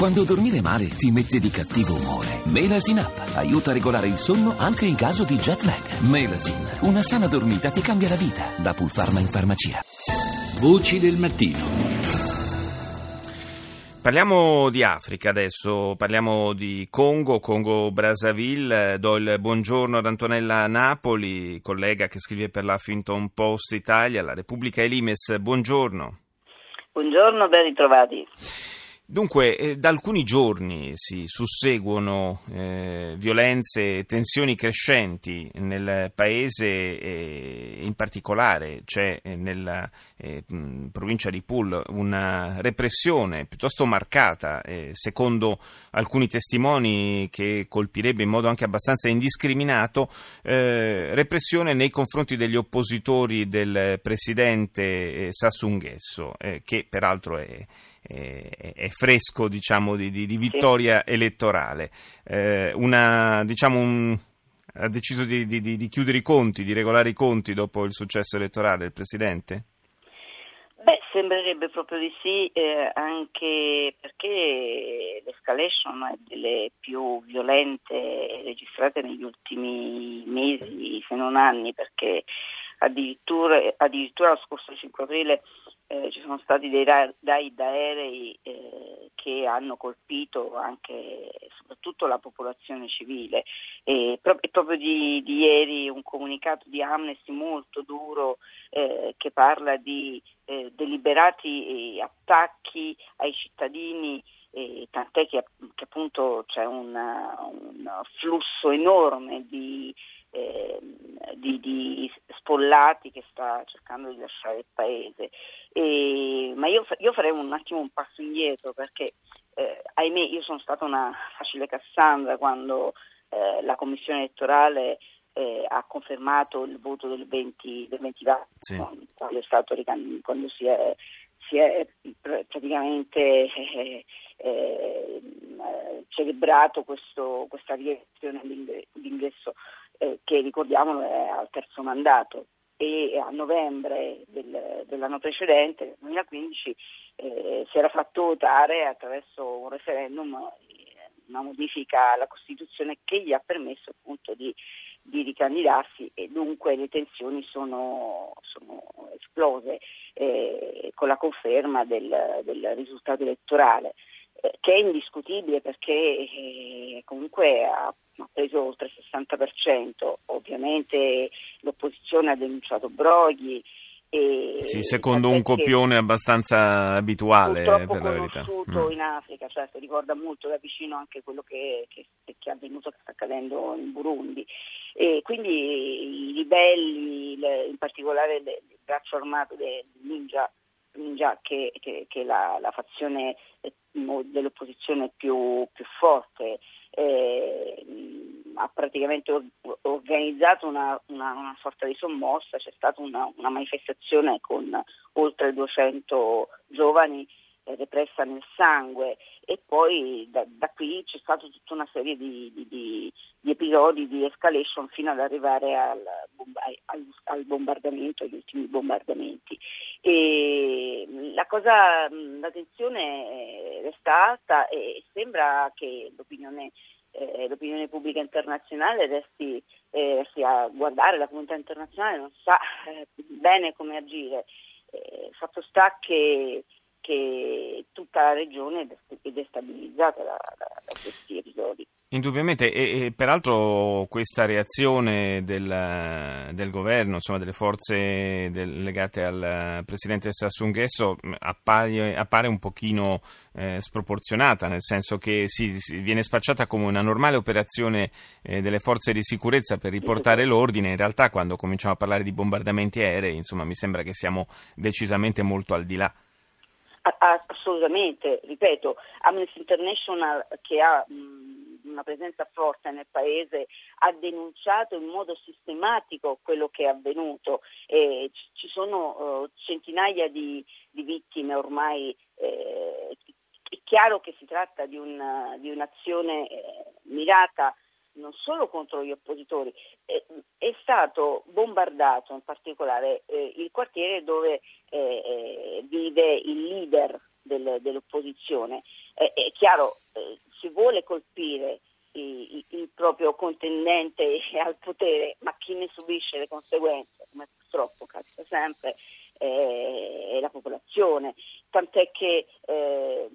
Quando dormire male ti mette di cattivo umore. Melasin Up aiuta a regolare il sonno anche in caso di jet lag. Melasin, una sana dormita ti cambia la vita. Da Pulpharma in farmacia. Voci del mattino. Parliamo di Africa adesso, parliamo di Congo, Congo-Brazzaville. Do il buongiorno ad Antonella Napoli, collega che scrive per la Huffington Post Italia, la Repubblica Elimes. Buongiorno. Buongiorno, ben ritrovati. Dunque, eh, da alcuni giorni si susseguono eh, violenze e tensioni crescenti nel paese e in particolare c'è eh, nella eh, provincia di Pool una repressione piuttosto marcata, eh, secondo alcuni testimoni che colpirebbe in modo anche abbastanza indiscriminato, eh, repressione nei confronti degli oppositori del presidente Sassou Nguesso, che peraltro è è fresco diciamo, di, di, di, vittoria sì. elettorale. Eh, una, diciamo un, ha deciso di, di, chiudere i conti, di regolare i conti dopo il successo elettorale del Presidente? Beh, sembrerebbe proprio di sì, eh, anche perché l'escalation è delle più violente registrate negli ultimi mesi, se non anni, perché addirittura, addirittura lo scorso 5 aprile eh, ci sono stati dei raid aerei eh, che hanno colpito anche soprattutto la popolazione civile. E, pro- e proprio di, di, ieri un comunicato di Amnesty molto duro eh, che parla di eh, deliberati eh, attacchi ai cittadini tant'è che, che, appunto c'è una, un flusso enorme di eh, di, di, Spollati che sta cercando di lasciare il paese. E, ma io, io, farei un attimo un passo indietro perché, eh, ahimè, io sono stata una facile Cassandra quando eh, la commissione elettorale eh, ha confermato il voto del 20, del 20 sì. quando, è stato, quando si è, si è praticamente eh, eh, celebrato questo, questa rielezione d'ingresso che ricordiamolo è al terzo mandato. E a novembre del, dell'anno precedente, nel 2015, eh, si era fatto votare attraverso un referendum eh, una modifica alla Costituzione che gli ha permesso appunto di, di ricandidarsi. E dunque le tensioni sono, sono esplose eh, con la conferma del, del risultato elettorale eh, che è indiscutibile perché eh, comunque ha preso oltre il 60%, ovviamente l'opposizione ha denunciato Brogli. E sì, secondo un copione abbastanza abituale per la verità. conosciuto mm. in Africa, certo, ricorda molto da vicino anche quello che, che, che è avvenuto, che sta accadendo in Burundi. E quindi i ribelli, in particolare il braccio armato del Ninja, Ninja che, è la, la fazione eh, dell'opposizione più, più forte, eh, ha praticamente organizzato una, una, una, sorta di sommossa, c'è stata una, una manifestazione con oltre 200 giovani eh, repressa nel sangue e poi da, da, qui c'è stata tutta una serie di, di, di, di, episodi di escalation fino ad arrivare al, al, al bombardamento, agli ultimi bombardamenti. E la cosa, la tensione resta alta e sembra che l'opinione eh, l'opinione pubblica internazionale resti, eh, resti, a guardare, la comunità internazionale non sa eh, bene come agire. Eh, fatto sta che, che, tutta la regione è destabilizzata da, da, da questi episodi. Indubbiamente, e, e, peraltro questa reazione del, del governo, insomma delle forze del, legate al presidente Sassou Nguesso appare, appare un pochino eh, sproporzionata, nel senso che si, si, viene spacciata come una normale operazione eh, delle forze di sicurezza per riportare l'ordine, in realtà quando cominciamo a parlare di bombardamenti aerei, insomma mi sembra che siamo decisamente molto al di là. Assolutamente, ripeto, Amnesty International che ha mh, una presenza forte nel paese, ha denunciato in modo sistematico quello che è avvenuto. Eh, ci sono uh, centinaia di, di, vittime ormai. Eh, è chiaro che si tratta di, un, di un'azione eh, mirata non solo contro gli oppositori, eh, è stato bombardato in particolare eh, il quartiere dove eh, vive il leader del, dell'opposizione eh, è chiaro, eh, si vuole colpire il, il proprio contendente al potere, ma chi ne subisce le conseguenze, come purtroppo capita sempre, eh, è la popolazione, tant'è che eh,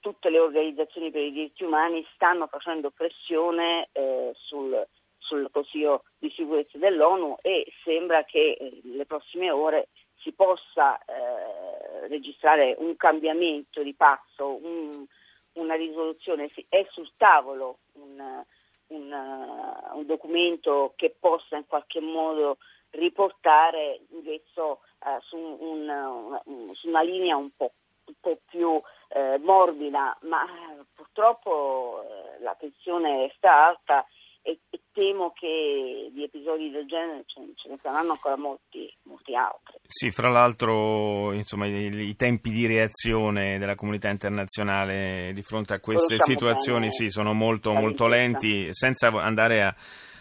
tutte le organizzazioni per i diritti umani stanno facendo pressione eh, sul, sul Consiglio di sicurezza dell'ONU e sembra che eh, nelle prossime ore si possa eh, registrare un cambiamento di passo, un, una risoluzione, è sul tavolo un, un, un, documento che possa in qualche modo riportare invece uh, su, un, su, una linea un po', un po più eh, morbida, ma eh, purtroppo eh, la tensione sta alta temo che di episodi del genere ce, ne saranno ancora molti, molti, altri. Sì, fra l'altro insomma, i, i, tempi di reazione della comunità internazionale di fronte a queste situazioni sì, sono molto, molto lenti, senza andare a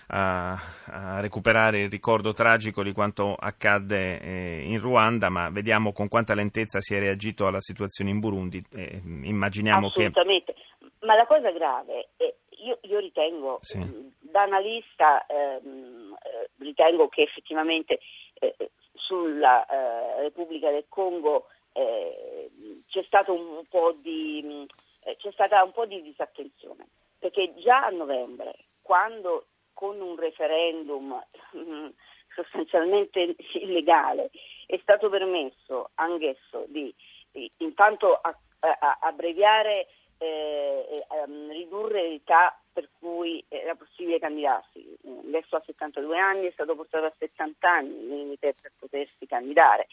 a, a, recuperare il ricordo tragico di quanto accadde eh, in Ruanda, ma vediamo con quanta lentezza si è reagito alla situazione in Burundi. Eh, immaginiamo Assolutamente. Che... Ma la cosa grave, è, io, io, ritengo, sì. da analista, ehm, eh, ritengo che effettivamente eh, sulla eh, Repubblica del Congo eh, c'è, stato un po di, c'è stata un po' di disattenzione, perché già a novembre, quando con un referendum mm, sostanzialmente illegale è stato permesso anch'esso di, di intanto a, a, abbreviare eh, um, ridurre l'età per cui era possibile candidarsi. Adesso ha 72 anni, è stato portato a 70 anni il limite per potersi candidare.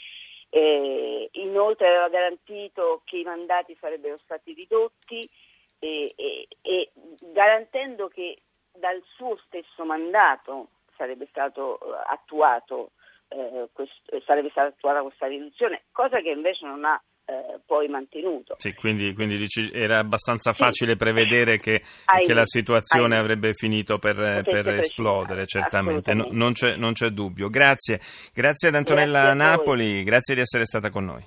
Eh, inoltre aveva garantito che i mandati sarebbero stati ridotti e, e, e garantendo che dal suo stesso mandato sarebbe stato eh, attuato eh, questo, sarebbe stata attuata questa riduzione, cosa che invece non ha eh, poi mantenuto. Sì, quindi, quindi dici, era abbastanza facile sì. prevedere che, che, la situazione hai, avrebbe finito per, per esplodere, certamente, no, non, c'è, non, c'è, dubbio. Grazie, grazie ad Antonella grazie Napoli, grazie di essere stata con noi.